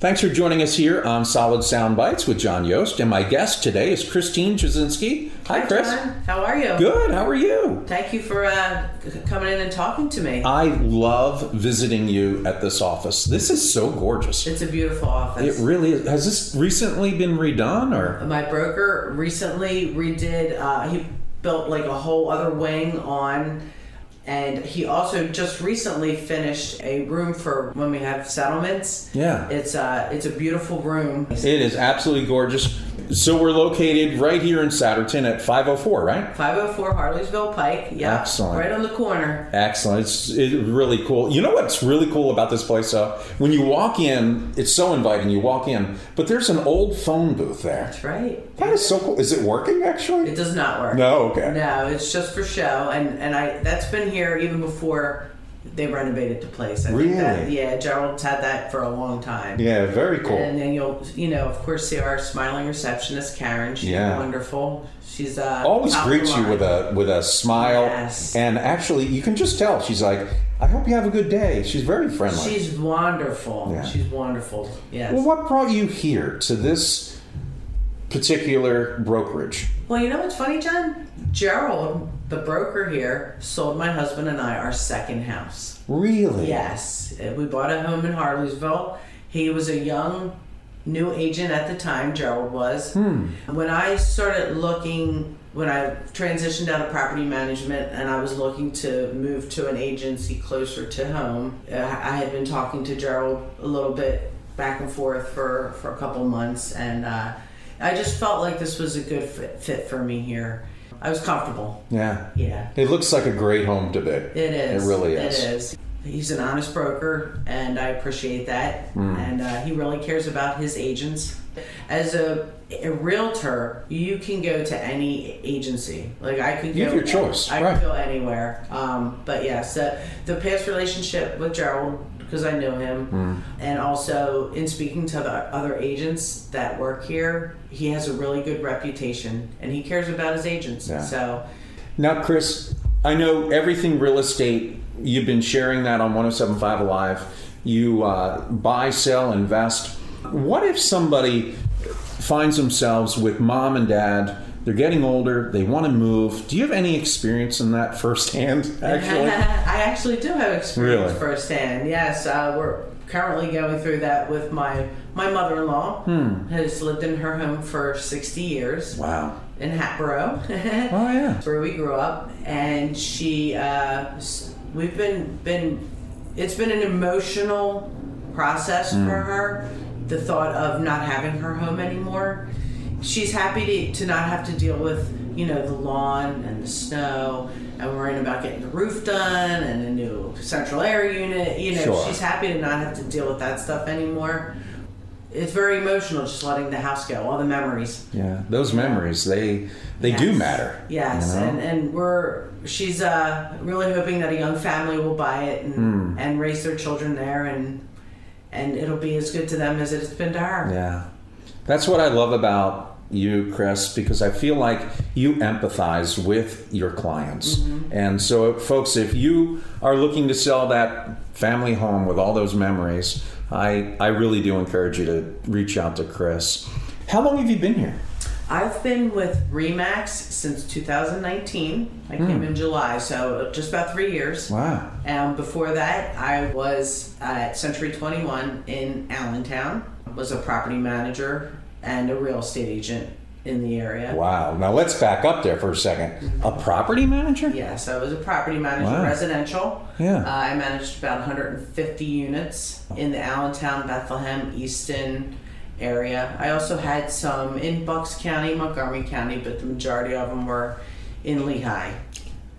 Thanks for joining us here on Solid Sound Bites with John Yoast. And my guest today is Christine Jasinski. Hi, Chris. John. How are you? Good. How are you? Thank you for uh, coming in and talking to me. I love visiting you at this office. This is so gorgeous. it's a beautiful office. It really is. Has this recently been redone or? My broker recently redid. Uh, he built like a whole other wing on, and he also just recently finished a room for when we have settlements. Yeah. It's uh, it's a beautiful room. It is absolutely gorgeous. So we're located right here in Souderton at 504, right? 504 Harleysville Pike. Yeah. Excellent. Right on the corner. Excellent. It's, it's really cool. You know what's really cool about this place, though? When you walk in, it's so inviting. You walk in, but there's an old phone booth there. That's right. That is so cool. Is it working actually? It does not work. No, okay. No, it's just for show, and and I that's been here even before they renovated the place. I think that, Really? yeah, Gerald's had that for a long time. Yeah, very cool. And then you'll you know of course see our smiling receptionist Karen. She's Yeah. wonderful. She's uh, Always greets you with a with a smile, Yes. and actually, you can just tell she's like, "I hope you have a good day." She's very friendly. She's wonderful. Yeah. She's wonderful. Yes. well, what brought you here to this particular brokerage? Well, you know what's funny, John? Gerald, the broker here, sold my husband and I our second house. Really? Yes, Uh, we bought a home in Harleysville. He was a young new agent at the time, Gerald was. When I started looking, when I transitioned out of property management and I was looking to move to an agency closer to home, uh, I had been talking to Gerald a little bit back and forth for, for a couple months and uh, I just felt like this was a good fit, fit for me here. I was comfortable. Yeah. Yeah. It looks like a great home to be. It is. It really is. It is. He's an honest broker, and I appreciate that. Hmm. And uh, he really cares about his agents. As a, a realtor, you can go to any agency. Like I could go. You have your choice, I right. could go anywhere. Um, but yes, the, the past relationship with Gerald because I know him, Hmm. and also in speaking to the other agents that work here, he has a really good reputation, and he cares about his agents. Yeah. So. Now, Chris, I know everything real estate. You've been sharing that on 107.5 Alive. You uh, buy, sell, invest. What if somebody finds themselves with mom and dad? They're getting older. They want to move. Do you have any experience in that firsthand? Actually, I actually do have experience Really? firsthand. Yes, uh, we're currently going through that with my my mother-in-law. Hmm. Has lived in her home for sixty years wow. in Hatboro. Oh yeah. That's where we grew up, and she. Uh, we've been been. It's been an emotional process Hmm. for her. The thought of not having her home anymore. She's happy to, to not have to deal with you know the lawn and the snow and worrying about getting the roof done and a new central air unit. You know, Sure. she's happy to not have to deal with that stuff anymore. It's very emotional just letting the house go, all the memories. Yeah. Those memories they they do matter. Yes, you know? and, and we're she's uh, really hoping that a young family will buy it and, Hmm. and raise their children there, and and it'll be as good to them as it's been to her. Yeah. That's what I love about you, Chris, because I feel like you empathize with your clients. Mm-hmm. And so, folks, if you are looking to sell that family home with all those memories, I, I really do encourage you to reach out to Chris. How long have you been here? I've been with Remax since 2019. I came in July, so just about three years. Wow. Um, before that, I was at Century 21 in Allentown. I was a property manager and a real estate agent in the area. Wow. Now let's back up there for a second. A property manager? Yes, I was a property manager, Wow. residential. Yeah. Uh, I managed about 150 units in the Allentown, Bethlehem, Easton area. I also had some in Bucks County, Montgomery County, but the majority of them were in Lehigh.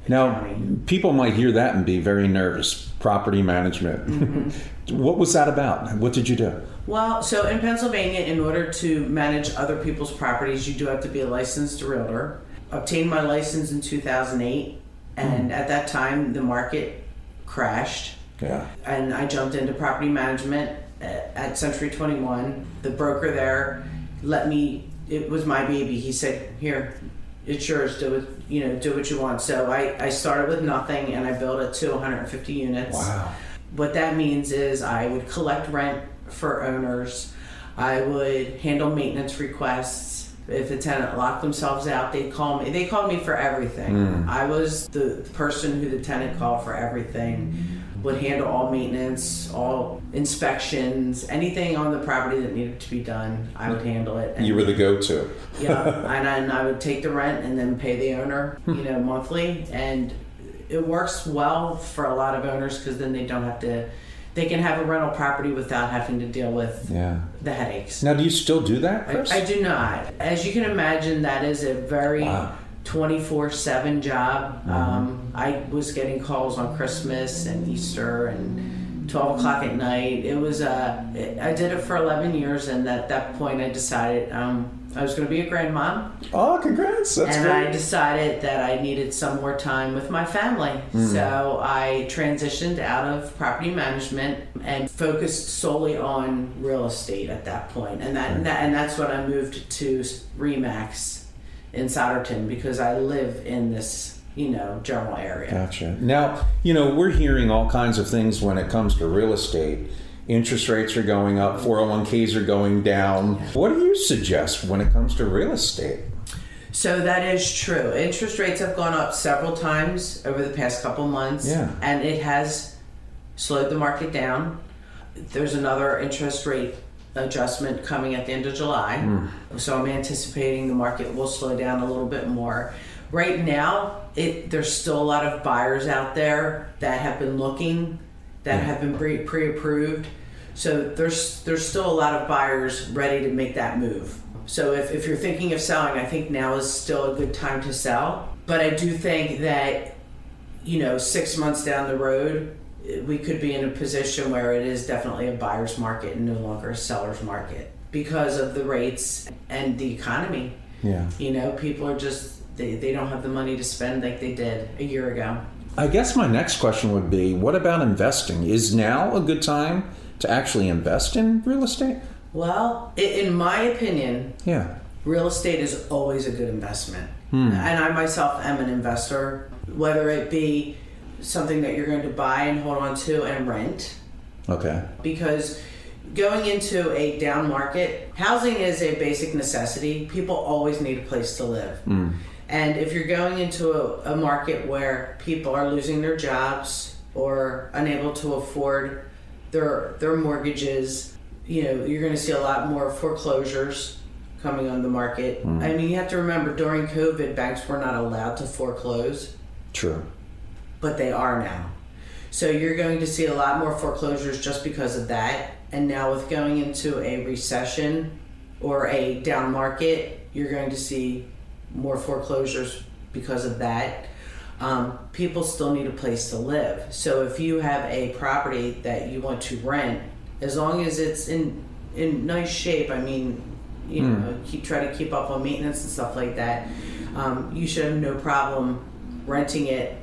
Now, County. people might hear that and be very nervous. Property management. Mm-hmm. what was that about? What did you do? Well, so in Pennsylvania, in order to manage other people's properties, you do have to be a licensed realtor. Obtained my license in 2008, and mm. at that time, the market crashed. Yeah. and I jumped into property management at, Century 21. The broker there let me. It was my baby. He said, "Here, it's yours. Do it. You know, do what you want." So I, I started with nothing, and I built it to 150 units. Wow. What that means is I would collect rent for owners. I would handle maintenance requests. If the tenant locked themselves out, they'd call me. They called me for everything. Hmm. I was the person who the tenant called for everything. Would handle all maintenance, all inspections, anything on the property that needed to be done. I would handle it. And You were the go-to. yeah, and then I would take the rent and then pay the owner, you know, monthly, and it works well for a lot of owners because then they don't have to. They can have a rental property without having to deal with Yeah. the headaches. Now, do you still do that, I, I do not. As you can imagine, that is a very Wow. 24 7 job. Um, I was getting calls on Christmas and Easter and 12 o'clock at night. It was, uh, I did it for 11 years, and at that point, I decided um, I was going to be a grandmom. oh, congrats! That's and great. I decided that I needed some more time with my family. Hmm. So I transitioned out of property management and focused solely on real estate at that point. And that, and, that and that's when I moved to Remax in Souderton because I live in this, you know, general area. Gotcha. Now, you know, we're hearing all kinds of things when it comes to real estate. Interest rates are going up, 401ks are going down. What do you suggest when it comes to real estate? So that is true. Interest rates have gone up several times over the past couple months, Yeah. and it has slowed the market down. There's another interest rate adjustment coming at the end of July, mm. so I'm anticipating the market will slow down a little bit more. Right now, it there's still a lot of buyers out there that have been looking, that mm. have been pre- pre-approved. So there's there's still a lot of buyers ready to make that move. So if, if you're thinking of selling, I think now is still a good time to sell. But I do think that, you know, six months down the road, we could be in a position where it is definitely a buyer's market and no longer a seller's market because of the rates and the economy. Yeah. You know, people are just, they, they don't have the money to spend like they did a year ago. I guess my next question would be what about investing? Is now a good time to actually invest in real estate? Well, in my opinion, Yeah. real estate is always a good investment. Hmm. And I myself am an investor, whether it be something that you're going to buy and hold on to and rent, Okay. because going into a down market, housing is a basic necessity. People always need a place to live. Mm. And if you're going into a, a market where people are losing their jobs or unable to afford their their mortgages, you know, you're going to see a lot more foreclosures coming on the market. Mm. I mean, you have to remember during COVID, banks were not allowed to foreclose True. But they are now. So you're going to see a lot more foreclosures just because of that. And now with going into a recession or a down market, you're going to see more foreclosures because of that. Um, people still need a place to live. So if you have a property that you want to rent, as long as it's in in nice shape, I mean, you know, keep try to keep up on maintenance and stuff like that. Um, you should have no problem renting it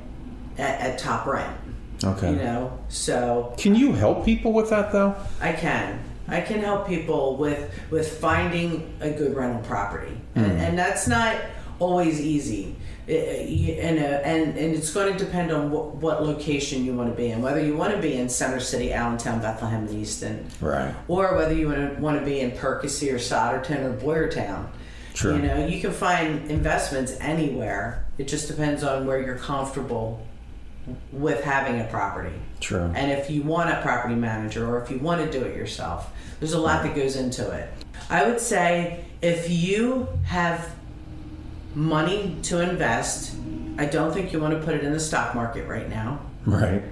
at, at top rent. Okay. You know, so Can you help people with that though? I can. I can help people with with finding a good rental property, and, and that's not always easy. It- and, uh, and and it's going to depend on what, what location you want to be in. Whether you want to be in Center City, Allentown, Bethlehem, and Easton, Right. or whether you want to want to be in Percy or Souderton or Boyertown. True. You know, you can find investments anywhere. It just depends on where you're comfortable with having a property. True. And if you want a property manager or if you want to do it yourself, there's a lot that goes into it. I would say if you have money to invest, I don't think you want to put it in the stock market right now. Right.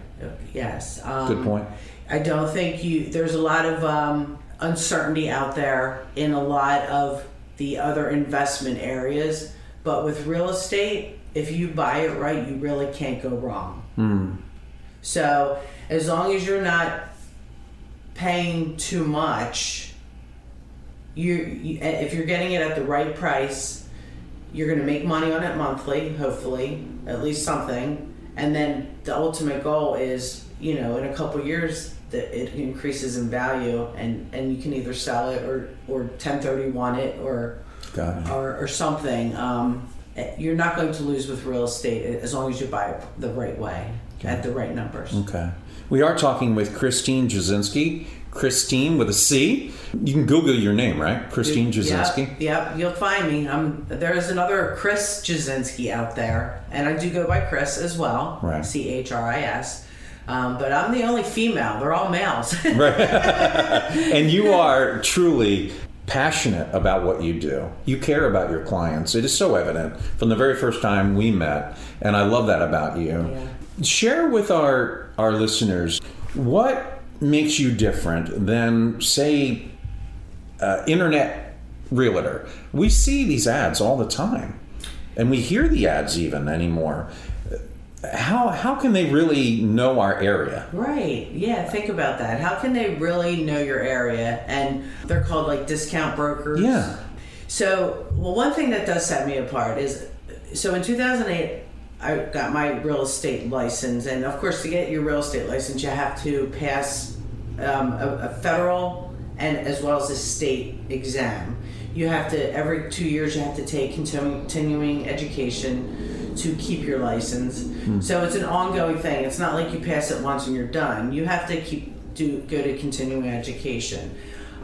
Yes. Um, Good point. I don't think you. There's a lot of um, uncertainty out there in a lot of the other investment areas, but with real estate, if you buy it right, you really can't go wrong. Hmm. So as long as you're not paying too much, you, you if you're getting it at the right price, you're going to make money on it monthly, hopefully, at least something. And then the ultimate goal is, you know, in a couple years that it increases in value and and you can either sell it or or 1031 it or Got it. or, or something. Um, you're not going to lose with real estate as long as you buy it the right way at the right numbers. Okay. We are talking with Christine Jasinski, Christine with a C. You can Google your name, right? Christine Jasinski. Yep, yep, you'll find me. Um, there's another Chris Jasinski out there, and I do go by Chris as well. Right. C H R I S. Um, but I'm the only female. They're all males. right. and you are truly passionate about what you do. You care about your clients. It is so evident from the very first time we met, and I love that about you. Yeah. Share with our our listeners what makes you different than say uh, internet realtor. We see these ads all the time, and we hear the ads even anymore how how can they really know our area? Right. Yeah. Think about that. How can they really know your area? And they're called like discount brokers. Yeah. So, well, one thing that does set me apart is, so in 2008, I got my real estate license, and of course, to get your real estate license, you have to pass um, a, a federal and as well as a state exam. You have to every two years you have to take continuing education to keep your license. Mm. So it's an ongoing thing. It's not like you pass it once and you're done. You have to keep do go to continuing education.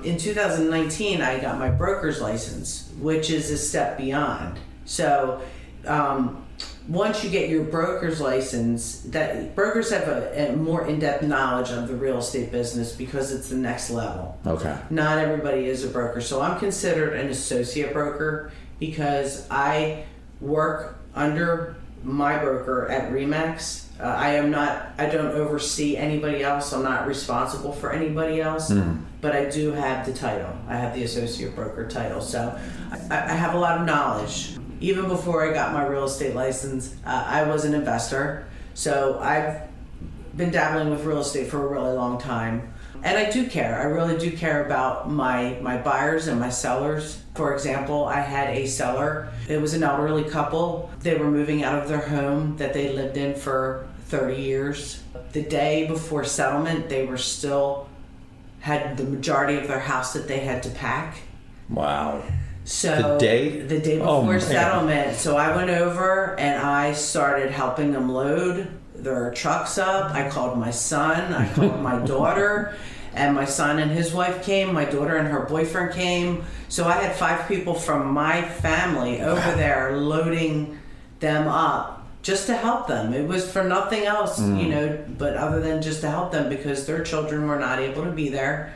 In 2019, I got my broker's license, which is a step beyond. So um, once you get your broker's license, that brokers have a, a, more in-depth knowledge of the real estate business because it's the next level. Okay. Not everybody is a broker, so I'm considered an associate broker because I work under my broker at Remax. Uh, I am not. I don't oversee anybody else. I'm not responsible for anybody else. Mm. But I do have the title. I have the associate broker title. So I, I have a lot of knowledge. Even before I got my real estate license, uh, I was an investor. So I've been dabbling with real estate for a really long time and I do care. I really do care about my my buyers and my sellers. For example, I had a seller. It was an elderly couple. They were moving out of their home that they lived in for 30 years. The day before settlement, they were still had the majority of their house that they had to pack. Wow. So the day the day oh, before oh, settlement. So I went over and I started helping them load their trucks up. I called my son, I called my daughter, and my son and his wife came, my daughter and her boyfriend came. So I had five people from my family over there loading them up just to help them. It was for nothing else, mm. you know, but other than just to help them because their children were not able to be there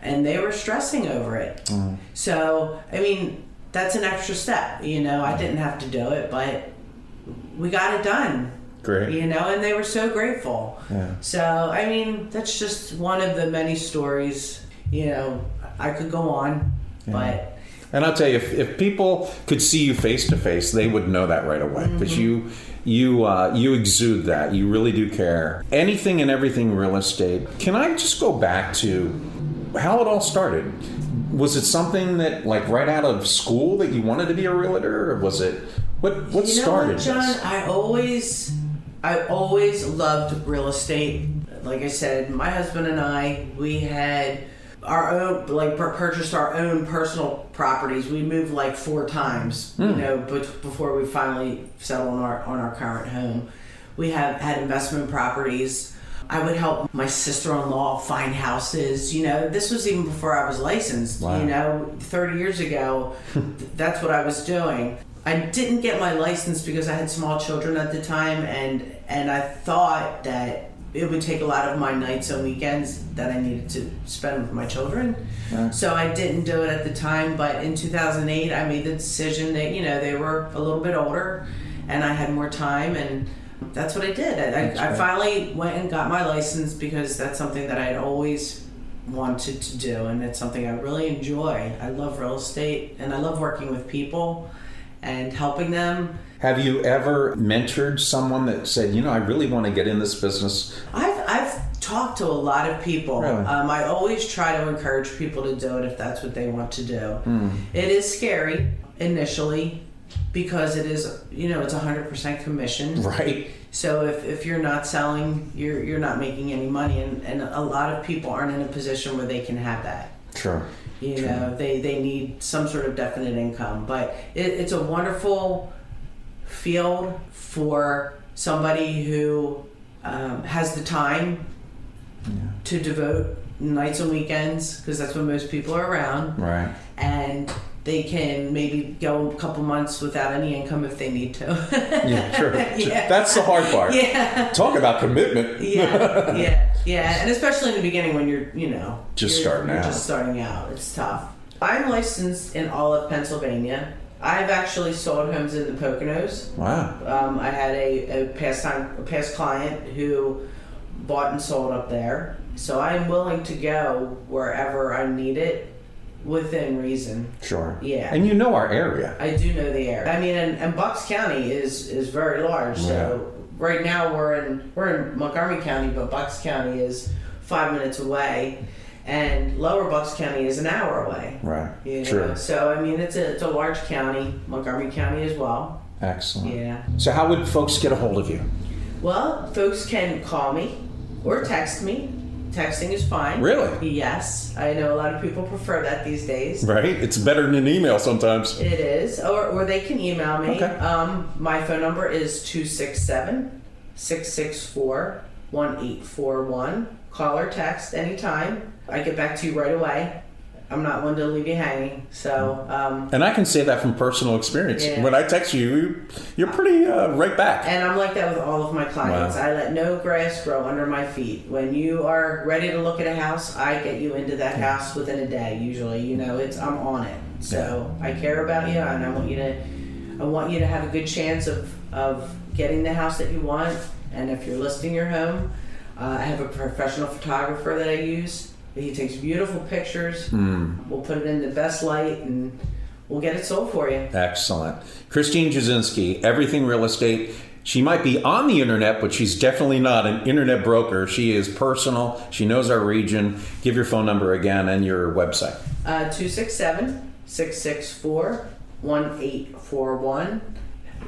and they were stressing over it. Mm. So, I mean, that's an extra step, you know. I didn't have to do it, but we got it done. Great. You know, and they were so grateful. Yeah. So, I mean, that's just one of the many stories. You know, I could go on, yeah. but. And I'll tell you, if, if people could see you face to face, they would know that right away because mm-hmm. you you uh, you exude that. You really do care. Anything and everything real estate. Can I just go back to how it all started? Was it something that like right out of school that you wanted to be a realtor, or was it what what you know started? What, John, this? I always I always loved real estate. Like I said, my husband and I, we had our own, like purchased our own personal properties. We moved like four times, mm. you hmm. know, but before we finally settled on our on our current home. We have had investment properties. I would help my sister-in-law find houses. You know, this was even before I was licensed. Wow. You know, 30 years ago, that's what I was doing. I didn't get my license because I had small children at the time, and and I thought that it would take a lot of my nights and weekends that I needed to spend with my children. So I didn't do it at the time. But in 2008, I made the decision that you know they were a little bit older, and I had more time, and that's what I did. I, I, I finally went and got my license because that's something that I had always wanted to do, and it's something I really enjoy. I love real estate, and I love working with people and helping them. Have you ever mentored someone that said, you know, I really want to get in this business? I've, I've talked to a lot of people. Really? Um, I always try to encourage people to do it if that's what they want to do. Mm. It is scary initially because it is, you know, it's 100% commission. Right. So if, if you're not selling, you're, you're not making any money. And, and a lot of people aren't in a position where they can have that. Sure. You True. know, they, they need some sort of definite income. But it, it's a wonderful field for somebody who um, has the time yeah. to devote nights and weekends because that's when most people are around, Right. and they can maybe go a couple months without any income if they need to. Yeah, sure. Yeah. That's the hard part. yeah. Talk about commitment. yeah, yeah, yeah, and especially in the beginning when you're, you know, Just you're- starting you're out. Just starting out, it's tough. I'm licensed in all of Pennsylvania. I've actually sold homes in the Poconos. Wow. Um, I had a, a past time, a past client who bought and sold up there, so I'm willing to go wherever I need it within reason. Sure. Yeah. And you know our area. I do know the area. I mean, and, and Bucks County is is very large. So right now we're in we're in Montgomery County, but Bucks County is five minutes away, and Lower Bucks County is an hour away. Right. You know? Sure. So I mean, it's a it's a large county, Montgomery County as well. Excellent. Yeah. So how would folks get a hold of you? Well, folks can call me or text me. Texting is fine. Really? Yes, I know a lot of people prefer that these days. Right. It's better than an email sometimes. It is, or, or they can email me. Okay. Um, my phone number is 267 664 1841. Call or text anytime. I get back to you right away. I'm not one to leave you hanging. So, um, And I can say that from personal experience. Yeah. When I text you, you're pretty uh, right back. and I'm like that with all of my clients. Wow. I let no grass grow under my feet. When you are ready to look at a house, I get you into that house within a day. Usually, you know, it's I'm on it. So I care about you, and I want you to, I want you to have a good chance of of getting the house that you want. And if you're listing your home, uh, I have a professional photographer that I use. He takes beautiful pictures. We'll put it in the best light, and we'll get it sold for you. Excellent. Christine Jasinski, Everything Real Estate. She might be on the internet, but she's definitely not an internet broker. She is personal. She knows our region. Give your phone number again and your website. Uh, 267 664 1841.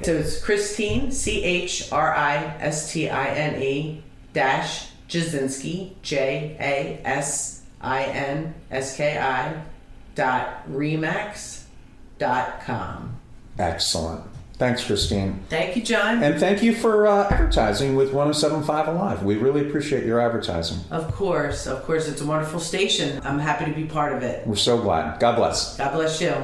So it's Christine, C H R I S T I N E, dash Jasinski, J A S I N S K I, dot remax dot com. Excellent. Thanks, Christine. Thank you, John. And thank you for uh, advertising with 1075 Alive. We really appreciate your advertising. Of course, of course, it's a wonderful station. I'm happy to be part of it. We're so glad. God bless. God bless you.